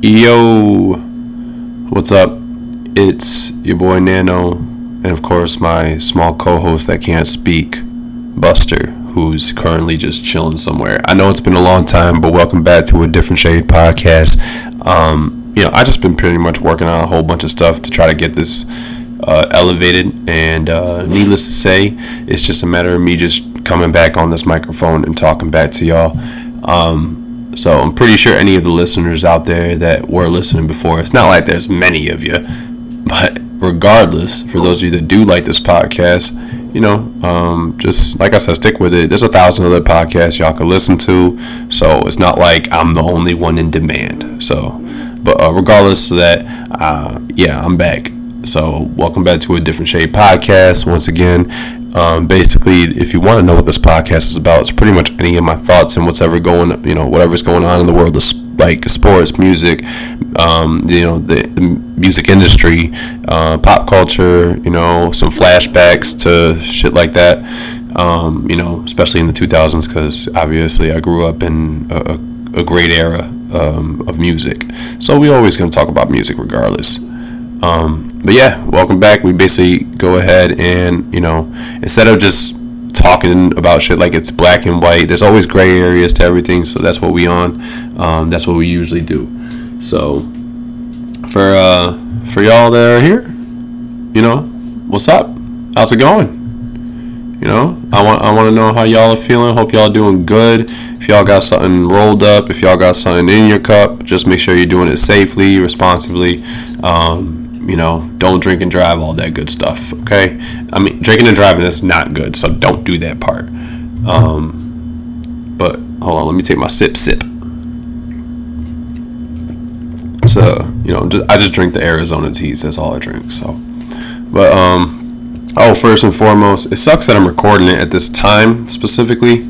Yo, what's up? It's your boy Nano, and of course, my small co host that can't speak, Buster, who's currently just chilling somewhere. I know it's been a long time, but welcome back to a Different Shade podcast. Um, you know, I just been pretty much working on a whole bunch of stuff to try to get this uh, elevated, and uh, needless to say, it's just a matter of me just coming back on this microphone and talking back to y'all. Um, so I'm pretty sure any of the listeners out there that were listening before, it's not like there's many of you, but regardless, for those of you that do like this podcast, you know, um, just like I said, stick with it. There's a thousand other podcasts y'all can listen to, so it's not like I'm the only one in demand. So, but uh, regardless of that, uh, yeah, I'm back. So, welcome back to a different shade podcast once again. Um, basically, if you want to know what this podcast is about, it's pretty much any of my thoughts and what's ever going, you know, whatever's going on in the world of like sports, music, um, you know, the, the music industry, uh, pop culture, you know, some flashbacks to shit like that. Um, you know, especially in the 2000s, because obviously I grew up in a, a great era um, of music. So we always going to talk about music regardless. Um, but yeah, welcome back. We basically go ahead and you know instead of just talking about shit like it's black and white, there's always gray areas to everything. So that's what we on. Um, that's what we usually do. So for uh, for y'all that are here, you know, what's up? How's it going? You know, I want I want to know how y'all are feeling. Hope y'all doing good. If y'all got something rolled up, if y'all got something in your cup, just make sure you're doing it safely, responsibly. Um, you know, don't drink and drive, all that good stuff. Okay, I mean, drinking and driving is not good, so don't do that part. Um, but hold on, let me take my sip, sip. So you know, just, I just drink the Arizona teas. That's all I drink. So, but um, oh, first and foremost, it sucks that I'm recording it at this time specifically.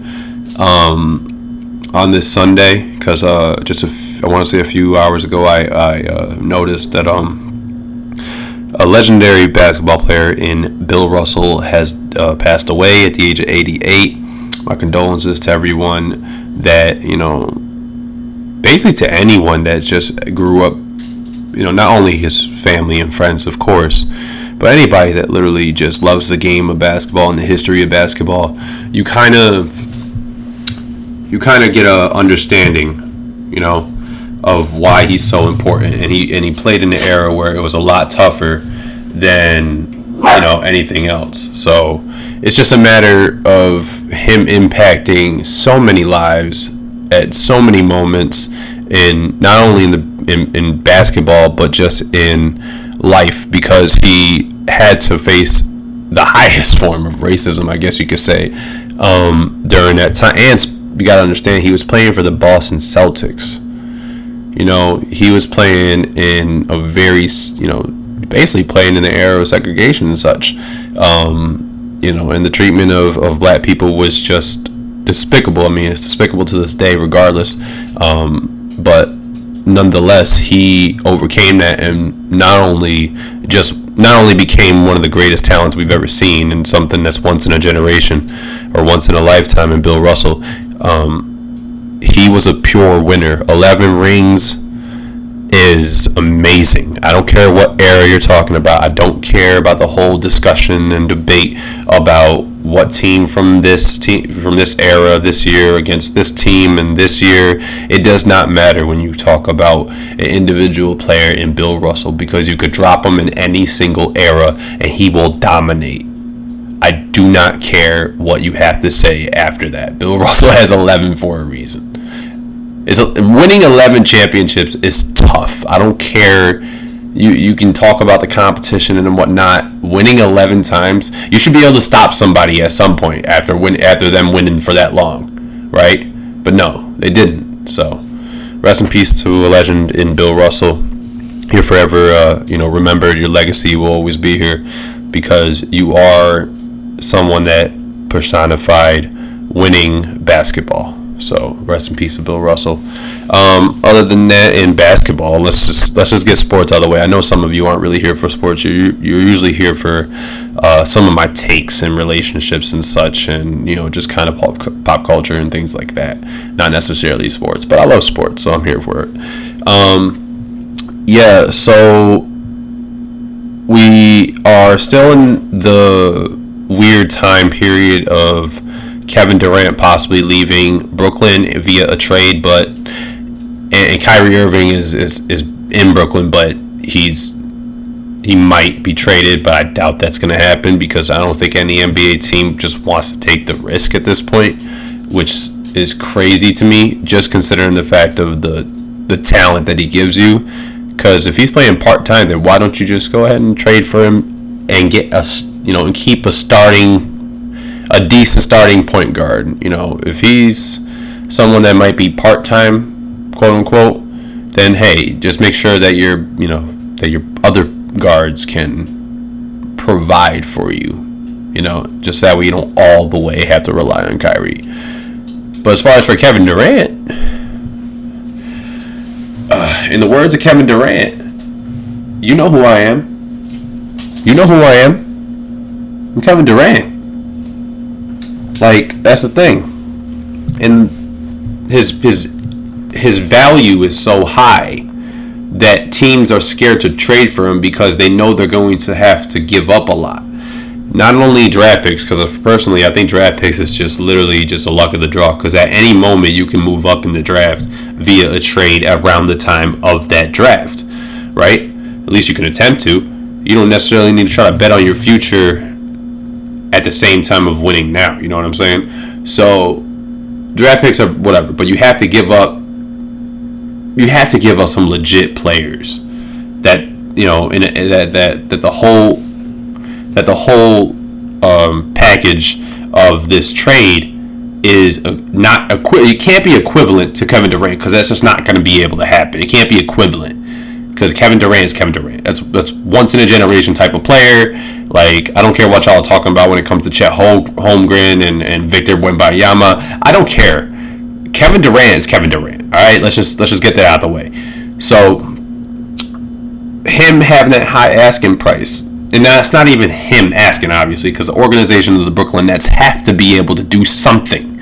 Um, on this Sunday because uh, just a f- I want to say a few hours ago I, I uh, noticed that um a legendary basketball player in Bill Russell has uh, passed away at the age of 88. My condolences to everyone that, you know, basically to anyone that just grew up, you know, not only his family and friends, of course, but anybody that literally just loves the game of basketball and the history of basketball. You kind of you kind of get a understanding, you know, of why he's so important, and he and he played in an era where it was a lot tougher than you know anything else. So it's just a matter of him impacting so many lives at so many moments in not only in the in, in basketball but just in life because he had to face the highest form of racism, I guess you could say, um, during that time. And you got to understand, he was playing for the Boston Celtics. You know, he was playing in a very, you know, basically playing in the era of segregation and such. Um, you know, and the treatment of, of black people was just despicable. I mean, it's despicable to this day, regardless. Um, but nonetheless, he overcame that and not only just not only became one of the greatest talents we've ever seen and something that's once in a generation or once in a lifetime in Bill Russell. Um, he was a pure winner. 11 rings is amazing. I don't care what era you're talking about. I don't care about the whole discussion and debate about what team from this team from this era this year against this team and this year. It does not matter when you talk about an individual player in Bill Russell because you could drop him in any single era and he will dominate. I do not care what you have to say after that. Bill Russell has 11 for a reason. Winning 11 championships is tough. I don't care. You you can talk about the competition and whatnot. Winning 11 times, you should be able to stop somebody at some point after win after them winning for that long, right? But no, they didn't. So, rest in peace to a legend in Bill Russell. You're forever, uh, you know, remembered. Your legacy will always be here because you are someone that personified winning basketball. So rest in peace to Bill Russell. Um, other than that, in basketball, let's just let's just get sports out of the way. I know some of you aren't really here for sports. You're you're usually here for uh, some of my takes and relationships and such, and you know just kind of pop, pop culture and things like that. Not necessarily sports, but I love sports, so I'm here for it. Um, yeah, so we are still in the weird time period of Kevin Durant possibly leaving Brooklyn via a trade, but and, Kyrie Irving is, is is in Brooklyn, but he's he might be traded, but I doubt that's going to happen because I don't think any NBA team just wants to take the risk at this point, which is crazy to me, just considering the fact of the the talent that he gives you. Because if he's playing part time, then why don't you just go ahead and trade for him and get us, you know, and keep a starting, a decent starting point guard. You know, if he's someone that might be part time, quote unquote, then hey, just make sure that your, you know, that your other guards can provide for you. You know, just that way you don't all the way have to rely on Kyrie. But as far as for Kevin Durant, uh, in the words of Kevin Durant, you know who I am. You know who I am. I'm Kevin Durant. Like that's the thing, and his his his value is so high that teams are scared to trade for him because they know they're going to have to give up a lot. Not only draft picks, because personally, I think draft picks is just literally just a luck of the draw. Because at any moment you can move up in the draft via a trade around the time of that draft, right? At least you can attempt to. You don't necessarily need to try to bet on your future at the same time of winning now. You know what I'm saying? So draft picks are whatever, but you have to give up you have to give up some legit players that you know in a, that that that the whole that the whole um, package of this trade is not equi- it can't be equivalent to Kevin Durant because that's just not going to be able to happen. It can't be equivalent because Kevin Durant is Kevin Durant. That's that's once in a generation type of player. Like I don't care what y'all are talking about when it comes to Chet Holmgren and and Victor Wembanyama. I don't care. Kevin Durant is Kevin Durant. All right, let's just let's just get that out of the way. So him having that high asking price, and that's not even him asking, obviously, because the organization of the Brooklyn Nets have to be able to do something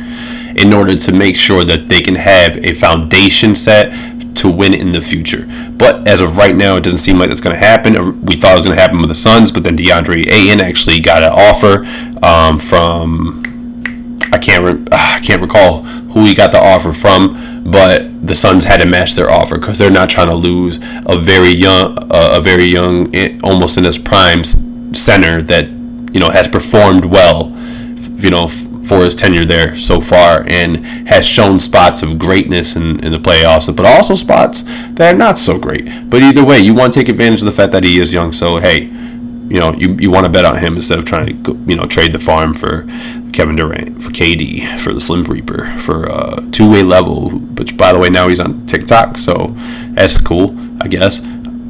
in order to make sure that they can have a foundation set to win in the future. But as of right now, it doesn't seem like that's going to happen. We thought it was going to happen with the Suns, but then DeAndre Ayton actually got an offer um, from I can't re- ah, I can't recall who he got the offer from, but the Suns had to match their offer because they're not trying to lose a very young, uh, a very young, eh, almost in his prime center that you know has performed well, you know, for his tenure there so far and has shown spots of greatness in, in the playoffs, but also spots that are not so great. But either way, you want to take advantage of the fact that he is young. So hey, you know, you, you want to bet on him instead of trying to, you know, trade the farm for Kevin Durant, for KD, for the Slim Reaper, for uh, two way level, which by the way, now he's on TikTok. So that's cool, I guess.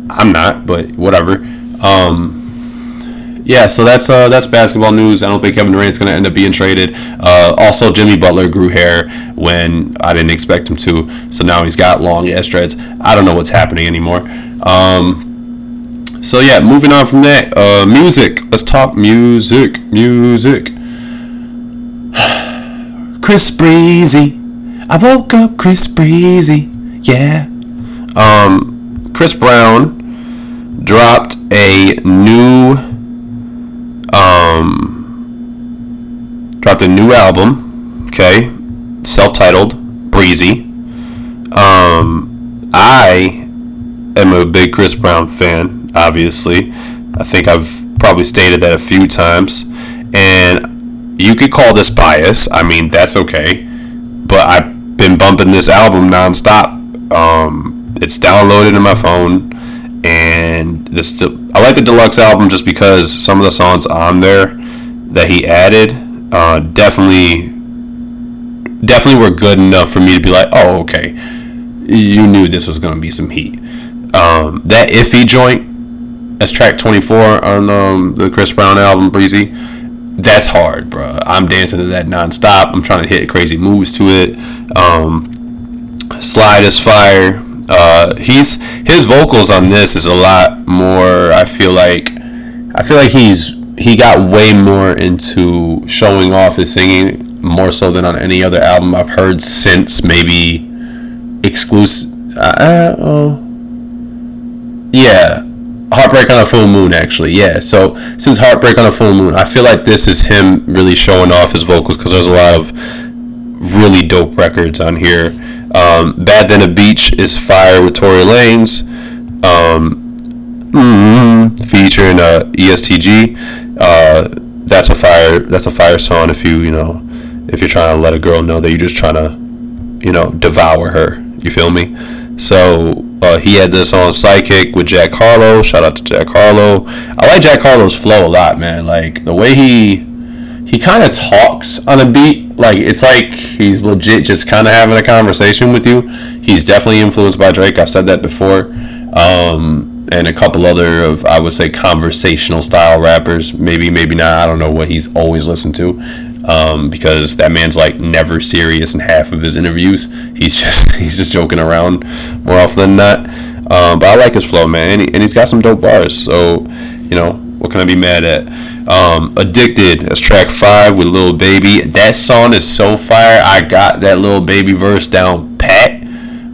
I'm not, but whatever. Um, yeah, so that's uh, that's basketball news. I don't think Kevin Durant's going to end up being traded. Uh, also, Jimmy Butler grew hair when I didn't expect him to, so now he's got long ass dreads. I don't know what's happening anymore. Um, so yeah, moving on from that, uh, music. Let's talk music. Music. Chris Breezy. I woke up Chris Breezy. Yeah. Um, Chris Brown dropped a new um dropped a new album. Okay, self-titled Breezy. Um, I am a big Chris Brown fan obviously. I think I've probably stated that a few times. And you could call this bias. I mean, that's okay. But I've been bumping this album nonstop. Um, it's downloaded in my phone. And this, I like the deluxe album just because some of the songs on there that he added uh, definitely definitely were good enough for me to be like, oh, okay, you knew this was gonna be some heat. Um, that iffy joint as track 24 on um, the Chris Brown album, Breezy. That's hard, bro. I'm dancing to that nonstop. I'm trying to hit crazy moves to it. Um, Slide is fire. Uh, he's his vocals on this is a lot more. I feel like I feel like he's he got way more into showing off his singing more so than on any other album I've heard since maybe exclusive. Uh, oh, Yeah, Heartbreak on a Full Moon, actually. Yeah. So since Heartbreak on a Full Moon, I feel like this is him really showing off his vocals because there's a lot of really dope records on here. Um, Bad Than a Beach is fire with Tory Lanez. Um, mm-hmm, featuring uh, ESTG. Uh, that's a fire. That's a fire song. If you you know, if you're trying to let a girl know that you're just trying to, you know, devour her. You feel me? So uh, he had this on Psychic with Jack Harlow. Shout out to Jack Harlow. I like Jack Harlow's flow a lot, man. Like the way he he kind of talks on a beat. Like it's like he's legit just kind of having a conversation with you. He's definitely influenced by Drake. I've said that before. Um, and a couple other of I would say conversational style rappers. Maybe, maybe not. I don't know what he's always listened to um, because that man's like never serious in half of his interviews. He's just he's just joking around more often than not. Um, but I like his flow, man, and, he, and he's got some dope bars. So you know what can I be mad at? Um, Addicted, that's track five with Lil Baby. That song is so fire. I got that Lil Baby verse down pat.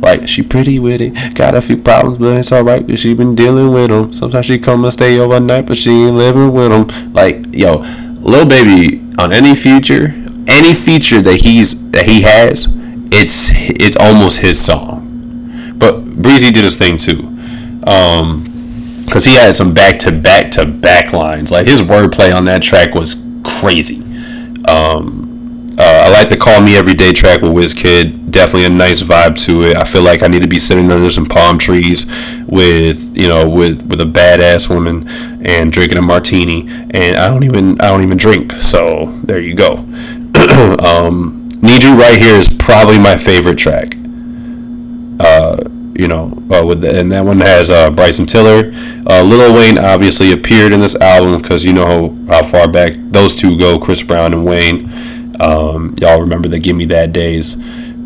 Like she pretty with it, got a few problems, but it's alright. Cause she been dealing with them. Sometimes she come and stay overnight, but she ain't living with them. Like yo, Lil Baby on any feature, any feature that he's that he has, it's it's almost his song. But Breezy did his thing too, um, because he had some back to back to back lines. Like his wordplay on that track was crazy. Um, uh, I like the "Call Me Every Day" track with Wizkid. Definitely a nice vibe to it. I feel like I need to be sitting under some palm trees with you know with with a badass woman and drinking a martini. And I don't even I don't even drink. So there you go. um, "Need You Right Here" is probably my favorite track. Uh, you know, uh, with the, and that one has uh, Bryson Tiller. Uh, Lil Wayne obviously appeared in this album because you know how, how far back those two go, Chris Brown and Wayne. Um, y'all remember the "Give Me That" days.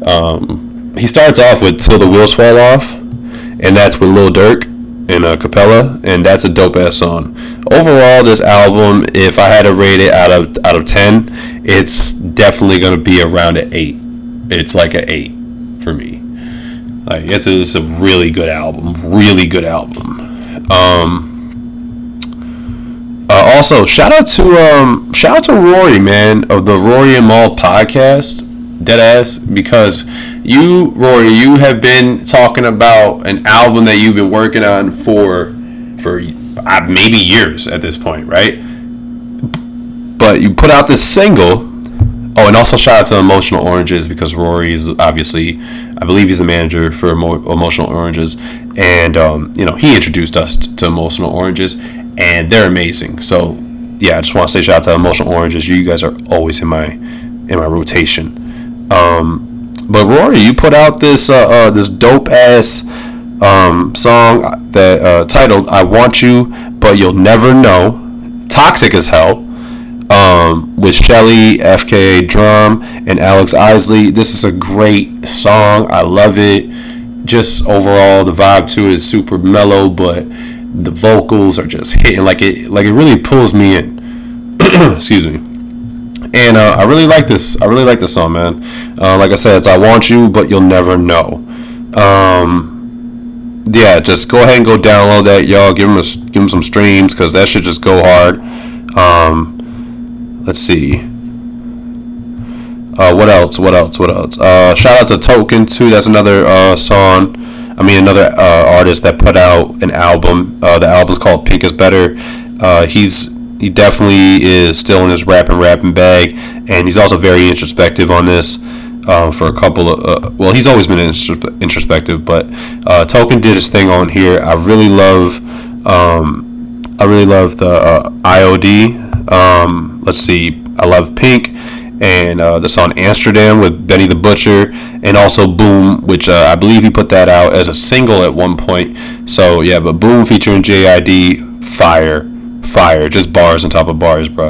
Um, he starts off with "Till the Wheels Fall Off," and that's with Lil Durk in a Capella, and that's a dope ass song. Overall, this album, if I had to rate it out of out of ten, it's definitely gonna be around an eight. It's like an eight for me. Like it's a, it's a really good album, really good album. Um, uh, also, shout out to um, shout out to Rory, man, of the Rory and Mal podcast, dead ass, because you, Rory, you have been talking about an album that you've been working on for for uh, maybe years at this point, right? But you put out this single. Oh, and also shout out to Emotional Oranges because Rory is obviously, I believe he's the manager for Emotional Oranges, and um, you know he introduced us to Emotional Oranges, and they're amazing. So yeah, I just want to say shout out to Emotional Oranges. You guys are always in my in my rotation. Um, but Rory, you put out this uh, uh, this dope ass um, song that uh, titled "I Want You, But You'll Never Know." Toxic as hell. Um, with Shelley, FKA DRAM, and Alex Isley. This is a great song. I love it. Just overall, the vibe to it is super mellow, but the vocals are just hitting like it like it really pulls me in. Excuse me. And uh, I really like this. I really like this song, man. Uh, like I said, it's "I Want You, but You'll Never Know." Um, yeah, just go ahead and go download that, y'all. Give them a, give them some streams because that should just go hard. Um, let's see. Uh, what else? What else? What else? Uh, shout out to Token too. That's another uh, song I mean, another uh, artist that put out an album. Uh, the album's called Pink is Better. Uh, he's he definitely is still in his rapping rapping bag, and he's also very introspective on this. Uh, for a couple of uh, well, he's always been introspective, but uh, Token did his thing on here. I really love, um, I really love the IOD. Um, let's see, I love Pink and uh, the song Amsterdam with Benny the Butcher, and also Boom, which uh, I believe he put that out as a single at one point. So yeah, but Boom featuring JID, fire, fire, just bars on top of bars, bro.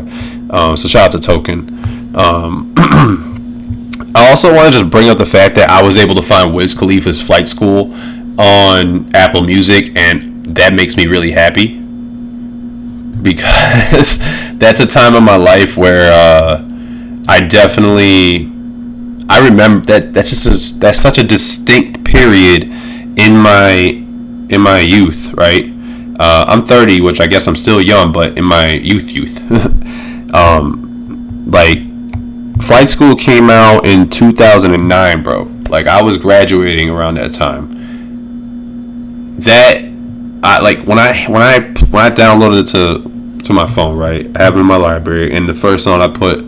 Um, so shout out to Token. Um, I also want to just bring up the fact that I was able to find Wiz Khalifa's Flight School on Apple Music, and that makes me really happy because that's a time of my life where. Uh, I definitely I remember that that's just a, that's such a distinct period in my in my youth, right? Uh, I'm 30, which I guess I'm still young, but in my youth, youth, um, like Flight School came out in 2009, bro. Like I was graduating around that time. That I like when I when I when I downloaded it to to my phone, right? I have it in my library, and the first song I put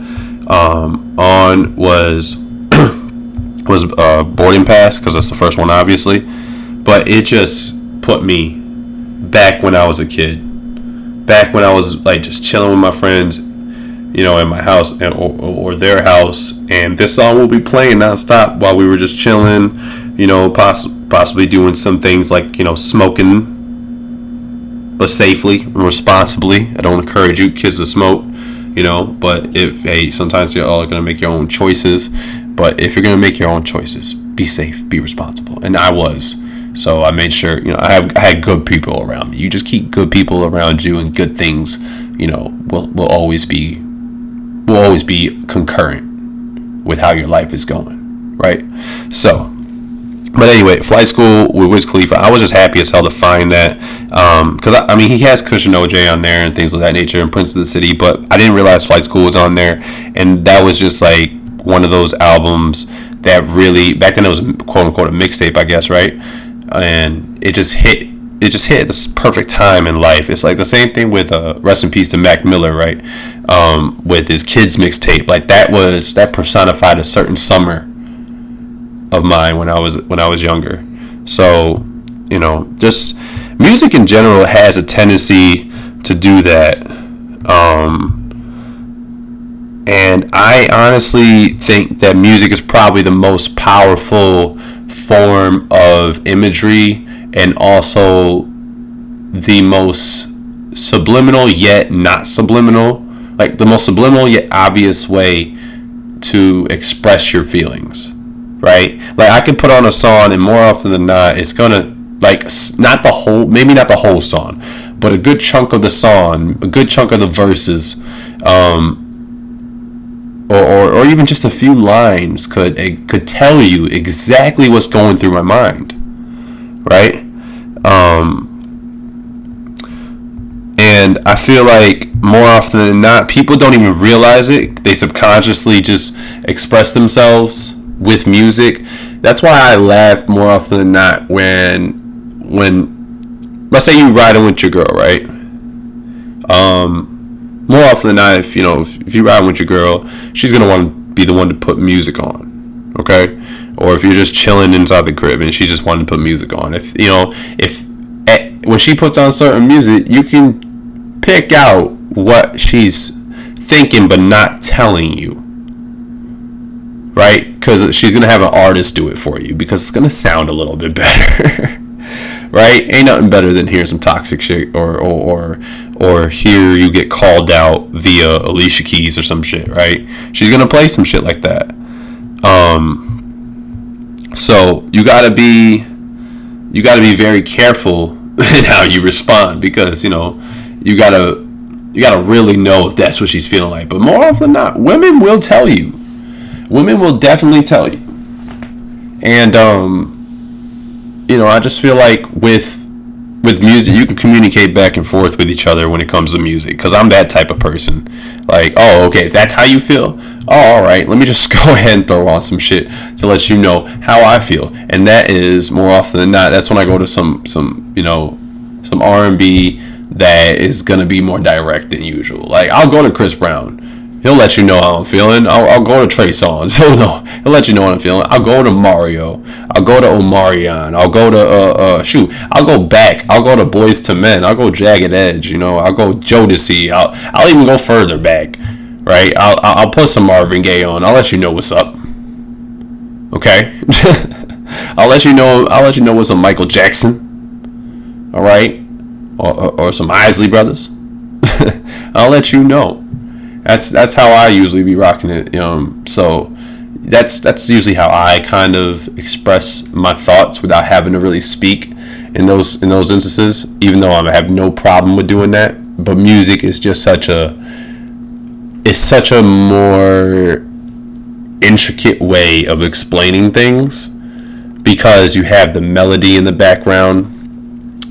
um, on was was uh, Boarding Pass because that's the first one, obviously. But it just put me back when I was a kid, back when I was like just chilling with my friends, you know, in my house and, or, or their house, and this song will be playing nonstop while we were just chilling, you know, poss- possibly doing some things like you know smoking but safely and responsibly. I don't encourage you kids to smoke, you know, but if hey, sometimes you're all gonna make your own choices. But if you're gonna make your own choices, be safe, be responsible. And I was. So I made sure, you know, I have I had good people around me. You just keep good people around you and good things, you know, will will always be will always be concurrent with how your life is going. Right? So but anyway, flight school with Wiz Khalifa, I was just happy as hell to find that because um, I, I, mean he has and OJ on there and things of that nature and Prince of the City, but I didn't realize Flight School was on there, and that was just like one of those albums that really back then it was quote unquote a mixtape, I guess, right? And it just hit it just hit this perfect time in life. It's like the same thing with uh, rest in peace to Mac Miller, right? Um, with his kids mixtape, like that was that personified a certain summer of mine when I was when I was younger. So, you know, just music in general has a tendency to do that. Um, and I honestly think that music is probably the most powerful form of imagery and also the most subliminal yet not subliminal, like the most subliminal yet obvious way to express your feelings right? Like I could put on a song, and more often than not, it's gonna like not the whole, maybe not the whole song, but a good chunk of the song, a good chunk of the verses, um, or, or, or even just a few lines could it could tell you exactly what's going through my mind, right? Um, and I feel like more often than not, people don't even realize it. They subconsciously just express themselves with music. That's why I laugh more often than not when when let's say you riding with your girl, right? Um, more often than not, if you know if, if you ride with your girl, she's gonna want to be the one to put music on, okay? Or if you're just chilling inside the crib and she just wanted to put music on, if you know if at, when she puts on certain music, you can pick out what she's thinking but not telling you right? Because she's gonna have an artist do it for you because it's gonna sound a little bit better, right? Ain't nothing better than hearing some toxic shit or or or or hear you get called out via Alicia Keys or some shit, right? She's gonna play some shit like that. Um, so you gotta be you gotta be very careful in how you respond because you know you gotta you gotta really know if that's what she's feeling like. But more often than not, women will tell you women will definitely tell you. And um, you know, I just feel like with with music, you can communicate back and forth with each other when it comes to music. Because I'm that type of person. Like, oh, okay, if that's how you feel, oh, all right, let me just go ahead and throw on some shit to let you know how I feel. And that is more often than not. That's when I go to some some you know some R and B that is gonna be more direct than usual. Like I'll go to Chris Brown He'll let you know how I'm feeling. I'll, I'll go to Trey Songz. He'll know. He'll let you know what I'm feeling. I'll go to Mario. I'll go to Omarion. I'll go to uh uh shoot. I'll go back. I'll go to Boyz II Men. I'll go Jagged Edge. You know. I'll go Jodeci. I'll I'll even go further back. Right. I'll I'll put some Marvin Gaye on. I'll let you know what's up. Okay. I'll let you know. I'll let you know what's a Michael Jackson. All right. Or, or, or some Isley Brothers. I'll let you know. That's that's how I usually be rocking it. Um, so that's that's usually how I kind of express my thoughts without having to really speak in those in those instances. Even though I have no problem with doing that, but music is just such a it's such a more intricate way of explaining things because you have the melody in the background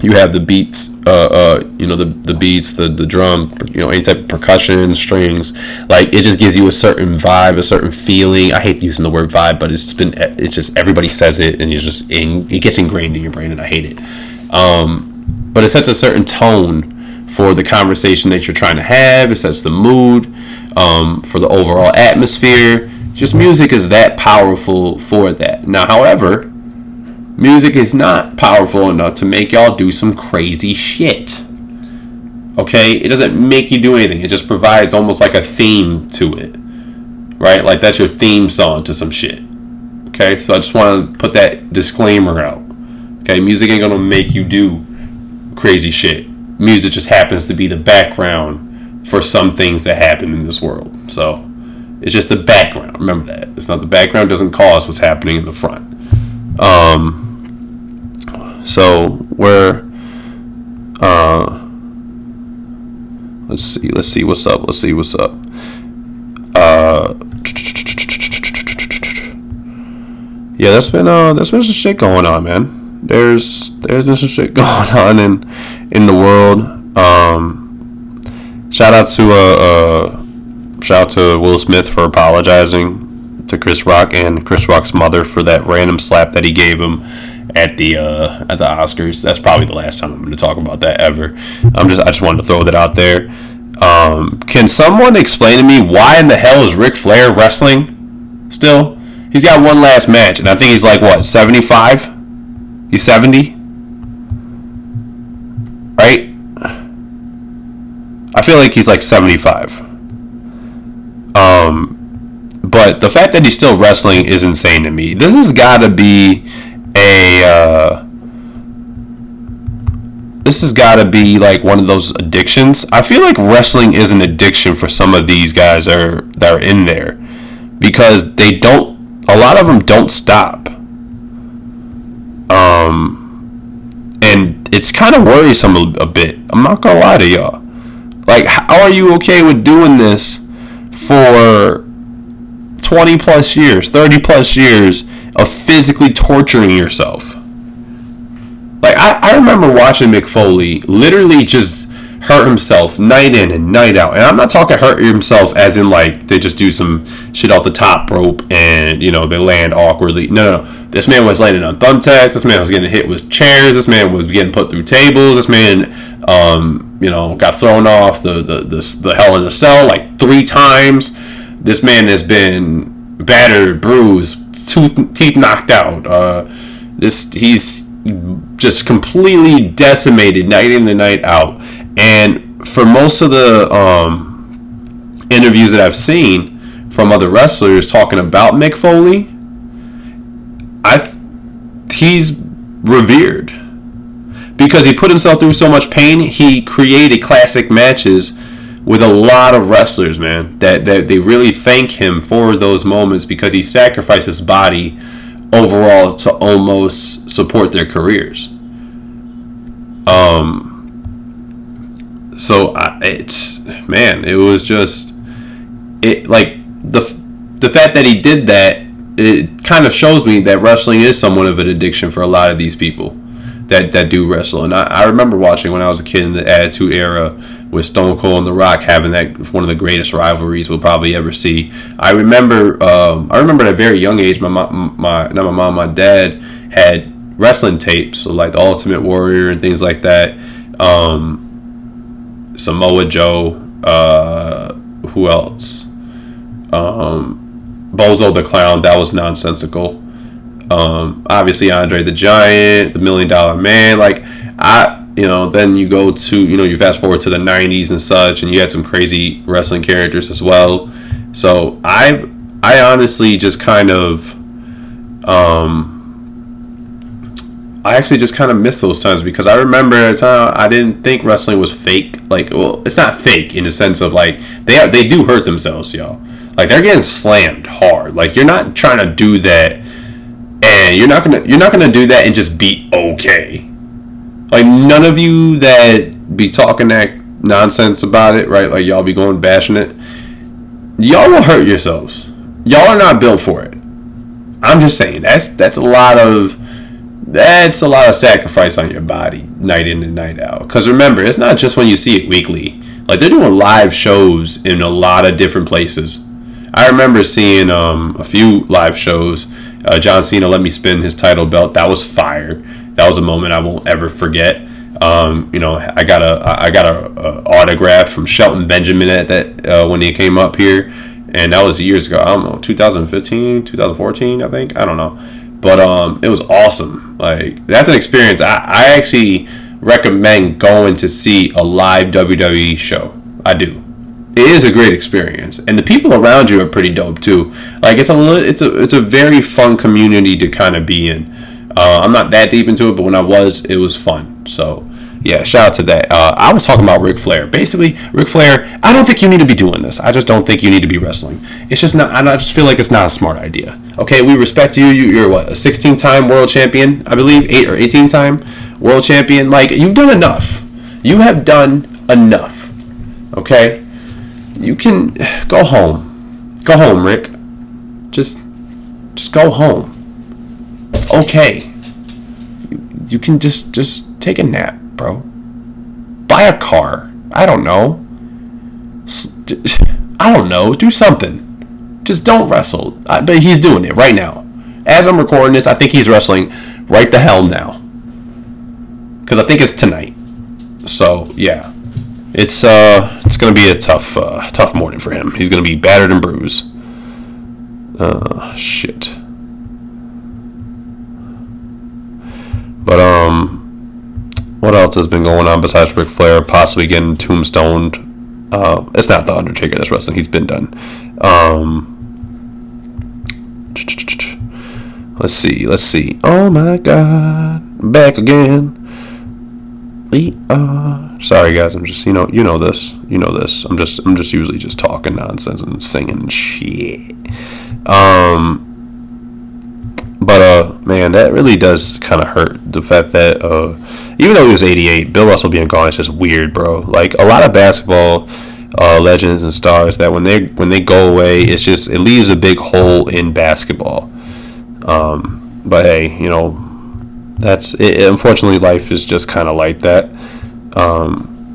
you have the beats, uh, uh, you know, the the beats, the the drum, you know, any type of percussion, strings. Like it just gives you a certain vibe, a certain feeling. I hate using the word vibe, but it's been it's just everybody says it, and it's just in, it gets ingrained in your brain, and I hate it. Um, but it sets a certain tone for the conversation that you're trying to have. It sets the mood um, for the overall atmosphere. Just music is that powerful for that. Now, however Music is not powerful enough to make y'all do some crazy shit. Okay? It doesn't make you do anything. It just provides almost like a theme to it. Right? Like that's your theme song to some shit. Okay? So I just want to put that disclaimer out. Okay? Music ain't going to make you do crazy shit. Music just happens to be the background for some things that happen in this world. So it's just the background. Remember that. It's not the background doesn't cause what's happening in the front. Um so we're uh let's see, let's see what's up, let's see what's up. Uh Yeah, there's been uh there's been some shit going on, man. There's there's been some shit going on in in the world. Um shout out to uh, uh shout out to Will Smith for apologizing to Chris Rock and Chris Rock's mother for that random slap that he gave him at the uh, at the Oscars. That's probably the last time I'm going to talk about that ever. I'm just I just wanted to throw that out there. Um, can someone explain to me why in the hell is Ric Flair wrestling still? He's got one last match, and I think he's like what 75. He's 70, right? I feel like he's like 75. Um, but the fact that he's still wrestling is insane to me. This has got to be a uh, this has got to be like one of those addictions. I feel like wrestling is an addiction for some of these guys are that are in there because they don't. A lot of them don't stop. Um, and it's kind of worrisome a, a bit. I'm not gonna lie to y'all. Like, how are you okay with doing this for 20 plus years, 30 plus years, of physically torturing yourself. Like I, I remember watching Mick Foley literally just hurt himself night in and night out. And I'm not talking hurt himself as in like they just do some shit off the top rope and you know they land awkwardly. No, no, no. This man was landing on thumbtacks. This man was getting hit with chairs. This man was getting put through tables. This man, um, you know, got thrown off the the the, the hell in the cell like three times. This man has been battered, bruised, tooth, teeth knocked out. Uh, this he's just completely decimated night in and night out. And for most of the um, interviews that I've seen from other wrestlers talking about Mick Foley, I he's revered because he put himself through so much pain. He created classic matches with a lot of wrestlers, man, that, that they really thank him for those moments because he sacrificed his body overall to almost support their careers. Um, so I, it's man, it was just it like the the fact that he did that. It kind of shows me that wrestling is somewhat of an addiction for a lot of these people that that do wrestle. And I, I remember watching when I was a kid in the Attitude Era with Stone Cold and The Rock having that one of the greatest rivalries we'll probably ever see. I remember um, I remember at a very young age, my mom, my not my mom, my dad had wrestling tapes, so like the Ultimate Warrior and things like that. Um, Samoa Joe, uh, who else? Um, Bozo the Clown, that was nonsensical. Um, obviously Andre the Giant, the Million Dollar Man. Like I, you know, then you go to you know you fast forward to the '90s and such, and you had some crazy wrestling characters as well. So I, I honestly just kind of, um, I actually just kind of miss those times because I remember at a time I didn't think wrestling was fake. Like, well, it's not fake in the sense of like they they do hurt themselves, y'all. Like they're getting slammed hard. Like you're not trying to do that and you're not gonna you're not gonna do that and just be okay. Like none of you that be talking that nonsense about it, right? Like y'all be going bashing it. Y'all will hurt yourselves. Y'all are not built for it. I'm just saying that's that's a lot of that's a lot of sacrifice on your body night in and night out. Because remember, it's not just when you see it weekly. Like they're doing live shows in a lot of different places. I remember seeing um, a few live shows. Uh, John Cena let me spin his title belt. That was fire. That was a moment I won't ever forget. Um, you know, I got a I got a, a autograph from Shelton Benjamin at that uh, when he came up here, and that was years ago. I don't know, 2015, 2014, I think. I don't know, but um, it was awesome. Like that's an experience. I I actually recommend going to see a live WWE show. I do. It is a great experience, and the people around you are pretty dope too. Like it's a it's a it's a very fun community to kind of be in. Uh, I'm not that deep into it, but when I was, it was fun. So yeah, shout out to that. Uh, I was talking about Ric Flair. Basically, Ric Flair. I don't think you need to be doing this. I just don't think you need to be wrestling. It's just not. I just feel like it's not a smart idea. Okay, we respect you. you are what a 16-time world champion, I believe, eight or 18-time world champion. Like you've done enough. You have done enough. Okay, you can go home. Go home, Ric. Just, just go home. Okay. You, you can just just take a nap bro. Buy a car. I don't know. I don't know. Do something. Just don't wrestle. I, but he's doing it right now. As I'm recording this, I think he's wrestling right the hell now. Because I think it's tonight. So yeah, it's uh, it's gonna be a tough, uh, tough morning for him. He's gonna be battered and bruised. Uh, shit. But um, what else has been going on besides Ric Flair possibly getting tombstoned? Uh, it's not the Undertaker that's wrestling; he's been done. Um, let's see, let's see. Oh my God, back again. We are. Sorry, guys. I'm just you know you know this you know this. I'm just I'm just usually just talking nonsense and singing shit. Um, but uh, man, that really does kind of hurt the fact that uh, even though he was 88, Bill Russell being gone is just weird, bro. Like a lot of basketball uh, legends and stars that when they when they go away, it's just it leaves a big hole in basketball. Um, but hey, you know, that's it, unfortunately life is just kind of like that. Um,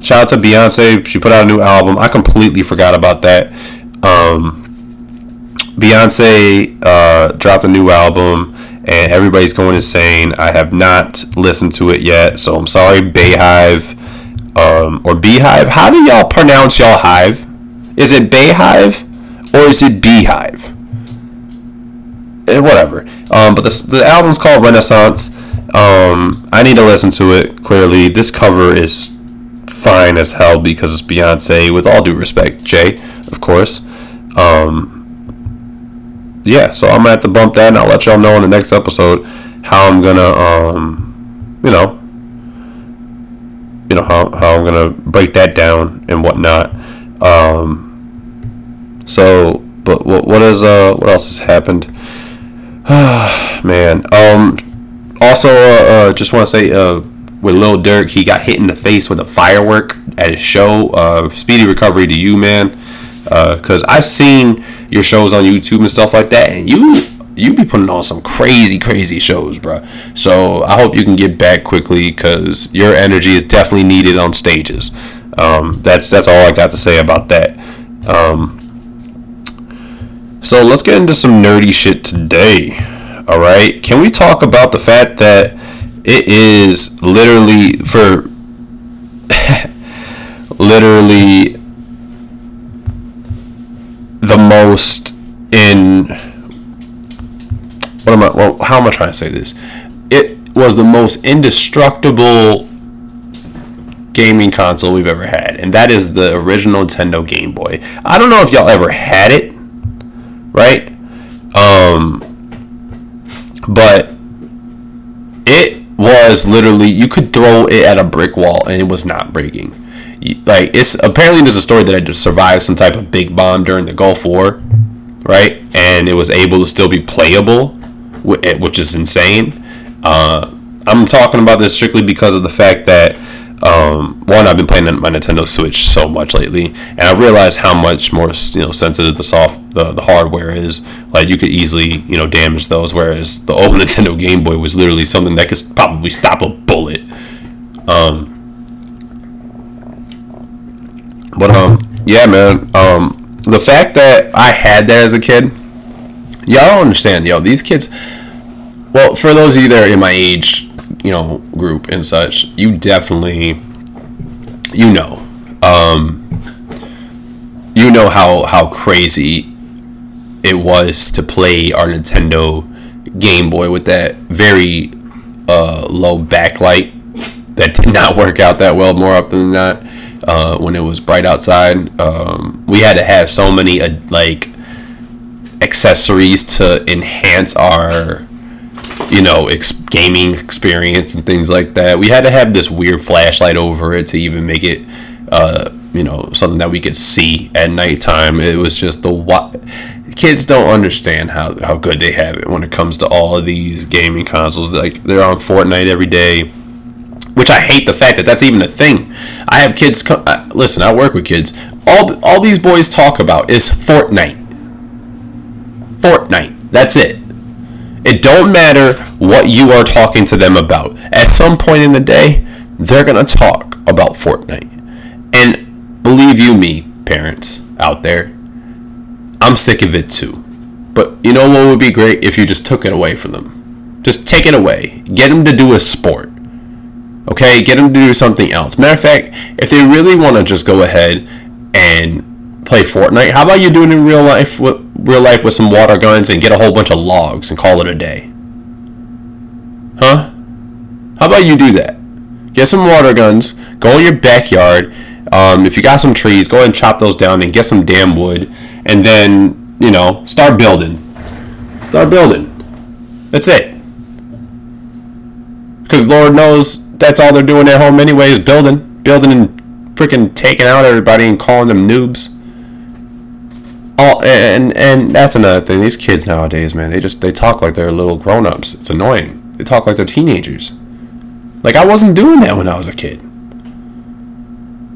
shout out to Beyonce, she put out a new album. I completely forgot about that. Um, Beyonce uh, dropped a new album, and everybody's going insane. I have not listened to it yet, so I'm sorry, Beyhive um, or Beehive. How do y'all pronounce y'all hive? Is it Beyhive or is it Beehive? Eh, whatever. Um, but the, the album's called Renaissance. Um, I need to listen to it. Clearly, this cover is fine as hell because it's Beyonce. With all due respect, Jay, of course. Um, yeah, so I'm gonna have to bump that, and I'll let y'all know in the next episode how I'm gonna, um, you know, you know how, how I'm gonna break that down and whatnot. Um, so, but what what is uh what else has happened? Man, um, also uh, uh just want to say uh with Lil Durk, he got hit in the face with a firework at his show. Uh, speedy recovery to you, man because uh, I've seen your shows on YouTube and stuff like that, and you you be putting on some crazy crazy shows, bro. So I hope you can get back quickly because your energy is definitely needed on stages. Um, that's that's all I got to say about that. Um, so let's get into some nerdy shit today. All right, can we talk about the fact that it is literally for literally the most in what am I? Well, how am I trying to say this? It was the most indestructible gaming console we've ever had, and that is the original Nintendo Game Boy. I don't know if y'all ever had it, right? Um, but it was literally you could throw it at a brick wall and it was not breaking like it's apparently there's a story that I just survived some type of big bomb during the Gulf War, right? And it was able to still be playable, eh, which is insane. Uh, I'm talking about this strictly because of the fact that Um, one, I've been playing my Nintendo Switch so much lately, and I realized how much more you know sensitive the soft the, the hardware is. Like you could easily you know damage those, whereas the old Nintendo Game Boy was literally something that could probably stop a bullet. Um, but um, yeah, man. Um, the fact that I had that as a kid, y'all don't understand, yo. These kids. Well, for those of you that are in my age, you know, group and such, you definitely, you know, um, you know how how crazy it was to play our Nintendo Game Boy with that very uh, low backlight that did not work out that well more often than not uh, when it was bright outside. Um, we had to have so many uh, like accessories to enhance our you know ex- gaming experience and things like that. We had to have this weird flashlight over it to even make it uh, you know something that we could see at nighttime. It was just the what kids don't understand how, how good they have it when it comes to all of these gaming consoles. Like they're on Fortnite every day, which I hate the fact that that's even a thing. I have kids. Co- uh, listen, I work with kids. All all these boys talk about is Fortnite. Fortnite. That's it. It don't matter what you are talking to them about. At some point in the day, they're gonna talk about Fortnite. And believe you me, parents out there, I'm sick of it too. But you know what would be great if you just took it away from them. Just take it away. Get them to do a sport. Okay, get them to do something else. Matter of fact, if they really want to just go ahead and play Fortnite, how about you do it in real life with real life with some water guns and get a whole bunch of logs and call it a day? Huh? How about you do that? Get some water guns, go in your backyard. Um, if you got some trees, go ahead and chop those down and get some damn wood, and then you know start building. Start building. That's it. Because Lord knows that's all they're doing at home anyway is building, building and freaking taking out everybody and calling them noobs. All and and that's another thing. These kids nowadays, man, they just they talk like they're little grown ups. It's annoying. They talk like they're teenagers. Like I wasn't doing that when I was a kid.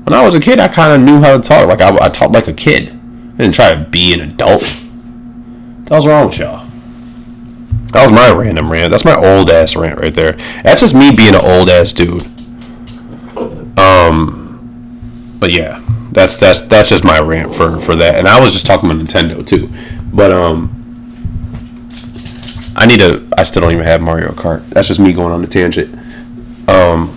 When I was a kid, I kind of knew how to talk. Like I, I talked like a kid. I didn't try to be an adult. What was wrong with y'all? That was my random rant. That's my old ass rant right there. That's just me being an old ass dude. Um, but yeah, that's that's that's just my rant for for that. And I was just talking about Nintendo too, but um, I need to. I still don't even have Mario Kart. That's just me going on a tangent. Um,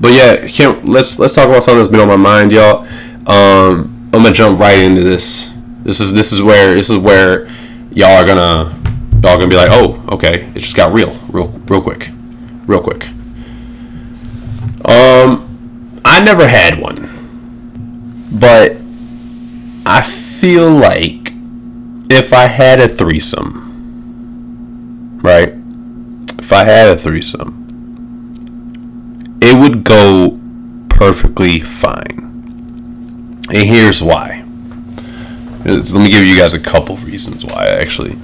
but yeah, can't, let's let's talk about something that's been on my mind, y'all. Um, I'm gonna jump right into this. This is this is where this is where y'all are gonna y'all gonna be like, oh, okay, it just got real, real, real quick, real quick. Um, I never had one, but I feel like if I had a threesome, right? If I had a threesome, it would go perfectly fine. And here's why. Let me give you guys a couple reasons why, actually.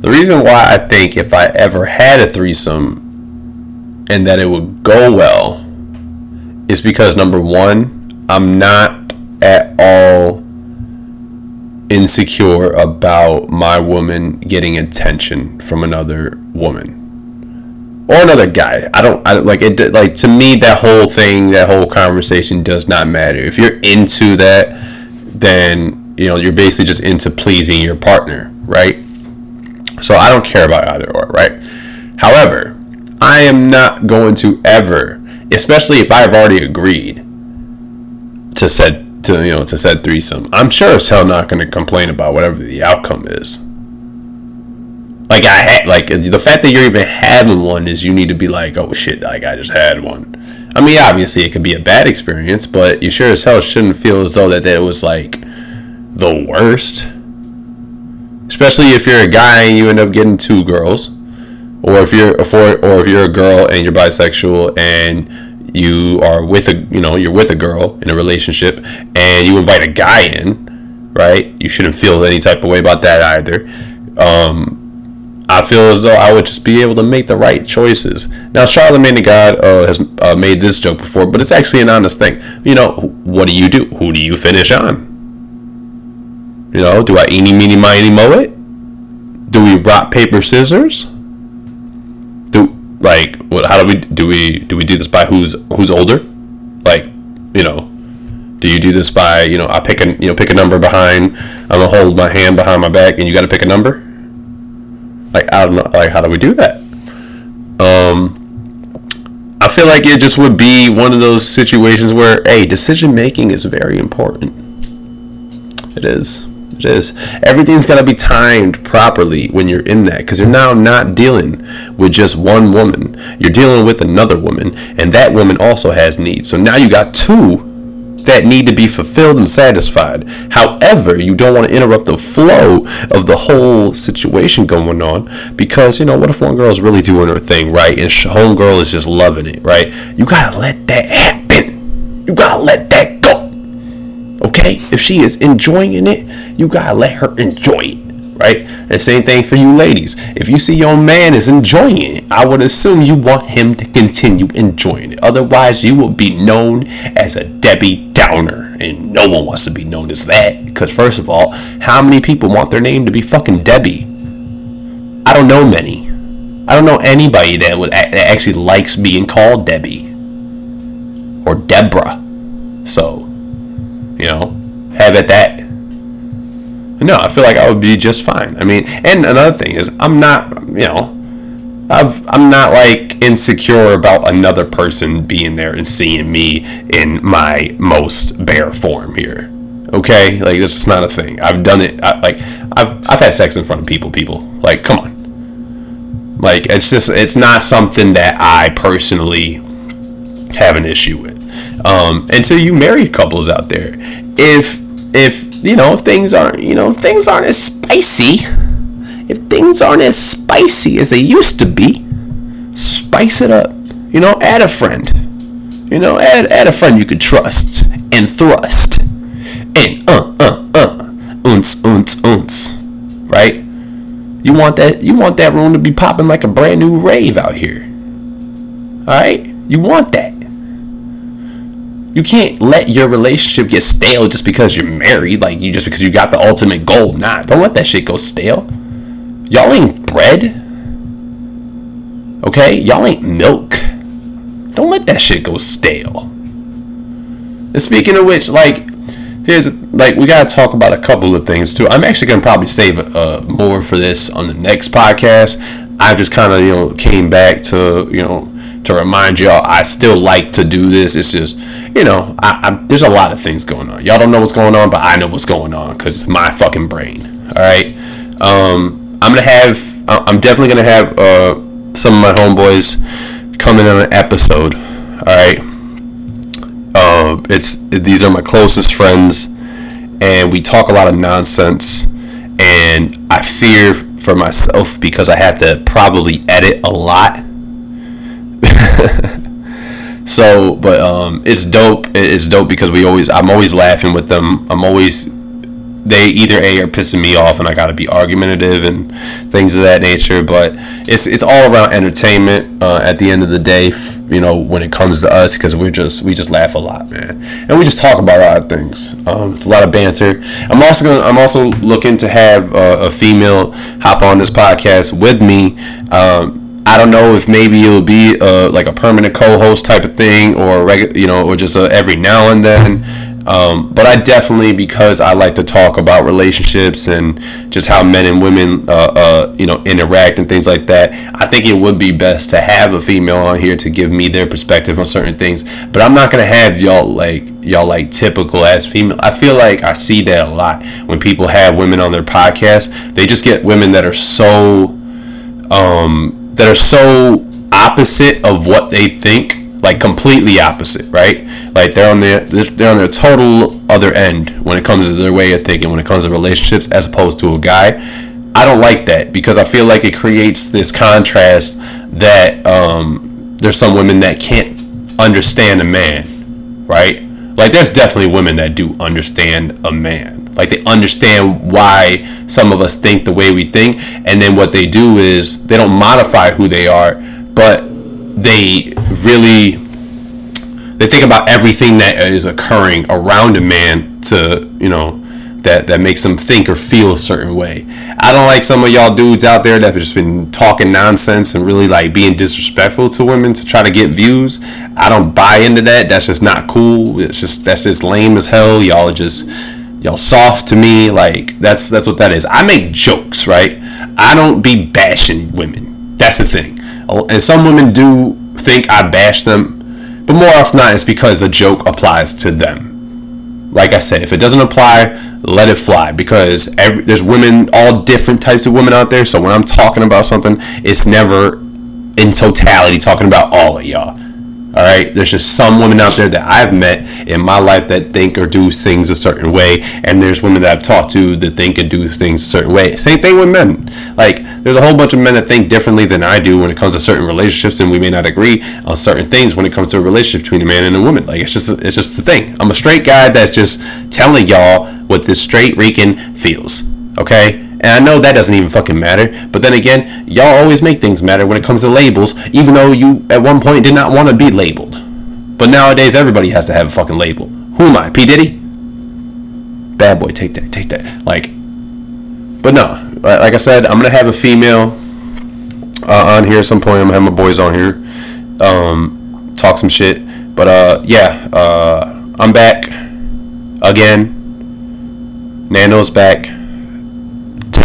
The reason why I think if I ever had a threesome and that it would go well is because number one, I'm not at all insecure about my woman getting attention from another woman or another guy. I don't, I like it. Like to me, that whole thing, that whole conversation does not matter. If you're into that, then you know you're basically just into pleasing your partner, right? So I don't care about either or, right? However, I am not going to ever, especially if I've already agreed to said to you know to said threesome. I'm sure as hell not going to complain about whatever the outcome is. Like I had, like the fact that you're even having one is you need to be like, oh shit, like I just had one. I mean, obviously it could be a bad experience, but you sure as hell shouldn't feel as though that that was like the worst especially if you're a guy and you end up getting two girls, or if you're a for, or if you're a girl and you're bisexual and you are with a you know you're with a girl in a relationship and you invite a guy in, right? You shouldn't feel any type of way about that either. Um, I feel as though I would just be able to make the right choices. Now, Charlemagne the God uh, has uh, made this joke before, but it's actually an honest thing. You know, what do you do? Who do you finish on? You know, do I eeny, meeny, miny, mow it? Do we rock, paper, scissors? Do like what? How do we do we do we do this by who's who's older? Like, you know, do you do this by you know I pick a you know pick a number behind? I'm gonna hold my hand behind my back, and you got to pick a number. Like I don't know, like how do we do that? Um, I feel like it just would be one of those situations where, hey, decision making is very important. It is. It is. Everything's got to be timed properly when you're in that because you're now not dealing with just one woman. You're dealing with another woman, and that woman also has needs. So now you got two that need to be fulfilled and satisfied. However, you don't want to interrupt the flow of the whole situation going on because, you know, what if one girl is really doing her thing, right? And homegirl is just loving it, right? You got to let that happen. You got to let that. Okay? If she is enjoying it, you got to let her enjoy it right? And same thing for you ladies. If you see your man is enjoying it, I would assume you want him to continue enjoying it. Otherwise, you will be known as a Debbie Downer. And no one wants to be known as that. Because, first of all, how many people want their name to be fucking Debbie? I don't know many. I don't know anybody that would that actually likes being called Debbie or Deborah. So, you know, have at that. No, I feel like I would be just fine. I mean, and another thing is, I'm not, you know, I've, I'm not like insecure about another person being there and seeing me in my most bare form here. Okay, like this is not a thing. I've done it. I, like I've I've had sex in front of people. People like, come on. Like it's just it's not something that I personally have an issue with. Um, until you married couples out there, if if you know if things aren't you know things aren't as spicy if things aren't as spicy as they used to be spice it up. You know add a friend. You know add add a friend you could trust and thrust. And uh uh uh unts unts unts. Right? You want that you want that room to be popping like a brand new rave out here. All right? You want that you can't let your relationship get stale just because you're married, like you just because you got the ultimate goal. Nah, don't let that shit go stale. Y'all ain't bread. Okay? Y'all ain't milk. Don't let that shit go stale. And speaking of which, like, here's like we gotta talk about a couple of things too. I'm actually gonna probably save uh, more for this on the next podcast. I just kind of you know came back to you know to remind y'all I still like to do this. It's just, you know, I, I, there's a lot of things going on. Y'all don't know what's going on, but I know what's going on because it's my fucking brain. All right. Um, I'm gonna have. I'm definitely gonna have uh, some of my homeboys coming on an episode. All right. Uh, it's these are my closest friends, and we talk a lot of nonsense. And I fear for myself because I have to probably edit a lot so, but um, it's dope. It's dope because we always, I'm always laughing with them. I'm always, they either a are pissing me off, and I gotta be argumentative and things of that nature. But it's it's all around entertainment. Uh, at the end of the day, you know, when it comes to us, because we're just we just laugh a lot, man, and we just talk about a lot of things. Um, it's a lot of banter. I'm also gonna, I'm also looking to have uh, a female hop on this podcast with me. Um, I don't know if maybe it'll be uh, like a permanent co-host type of thing, or regu- you know, or just uh, every now and then. Um, but I definitely, because I like to talk about relationships and just how men and women, uh, uh, you know, interact and things like that. I think it would be best to have a female on here to give me their perspective on certain things. But I'm not gonna have y'all like y'all like typical as female. I feel like I see that a lot when people have women on their podcast. They just get women that are so. Um, that are so opposite of what they think, like completely opposite, right? Like they're on the they're on the total other end when it comes to their way of thinking, when it comes to relationships, as opposed to a guy. I don't like that because I feel like it creates this contrast that um, there's some women that can't understand a man, right? Like there's definitely women that do understand a man Like they understand why some of us think the way we think, and then what they do is they don't modify who they are, but they really they think about everything that is occurring around a man to you know that that makes them think or feel a certain way. I don't like some of y'all dudes out there that have just been talking nonsense and really like being disrespectful to women to try to get views. I don't buy into that. That's just not cool. It's just that's just lame as hell. Y'all are just y'all soft to me. Like that's that's what that is. I make jokes, right? I don't be bashing women. That's the thing. And some women do think I bash them, but more often not, it's because a joke applies to them like I said, if it doesn't apply, let it fly because every, there's women, all different types of women out there. So when I'm talking about something, it's never in totality talking about all of y'all. All right, there's just some women out there that I've met in my life that think or do things a certain way, and there's women that I've talked to that think and do things a certain way. Same thing with men. Like, there's a whole bunch of men that think differently than I do when it comes to certain relationships, and we may not agree on certain things when it comes to a relationship between a man and a woman. Like, it's just it's just the thing. I'm a straight guy that's just telling y'all what this straight Rican feels. Okay, and I know that doesn't even fucking matter. But then again, y'all always make things matter when it comes to labels, even though you at one point did not want to be labeled. But nowadays, everybody has to have a fucking label. Who am I? P. Diddy? Bad boy, take that, take that. Like, but no, like I said, I'm gonna have a female uh, on here at some point. I'm gonna have my boys on here, um, talk some shit. But uh, yeah, uh, I'm back again. Nano's back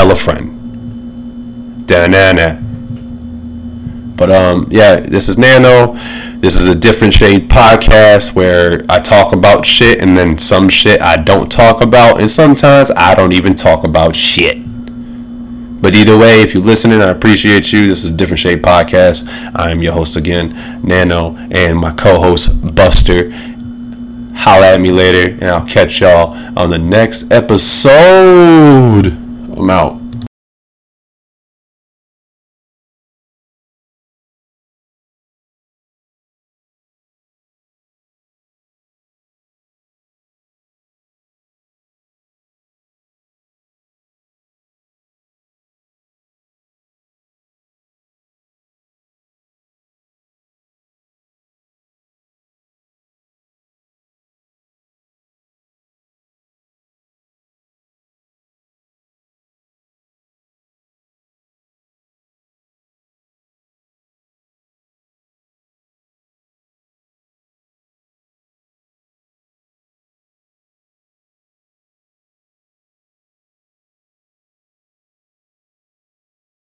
tell a friend. Da na na. But um, yeah, this is Nano. This is a different shade podcast where I talk about shit and then some shit I don't talk about, and sometimes I don't even talk about shit. But either way, if you're listening, I appreciate you. This is a different shade podcast. I'm your host again, Nano, and my co-host Buster. Holla at me later, and I'll catch y'all on the next episode. I'm out.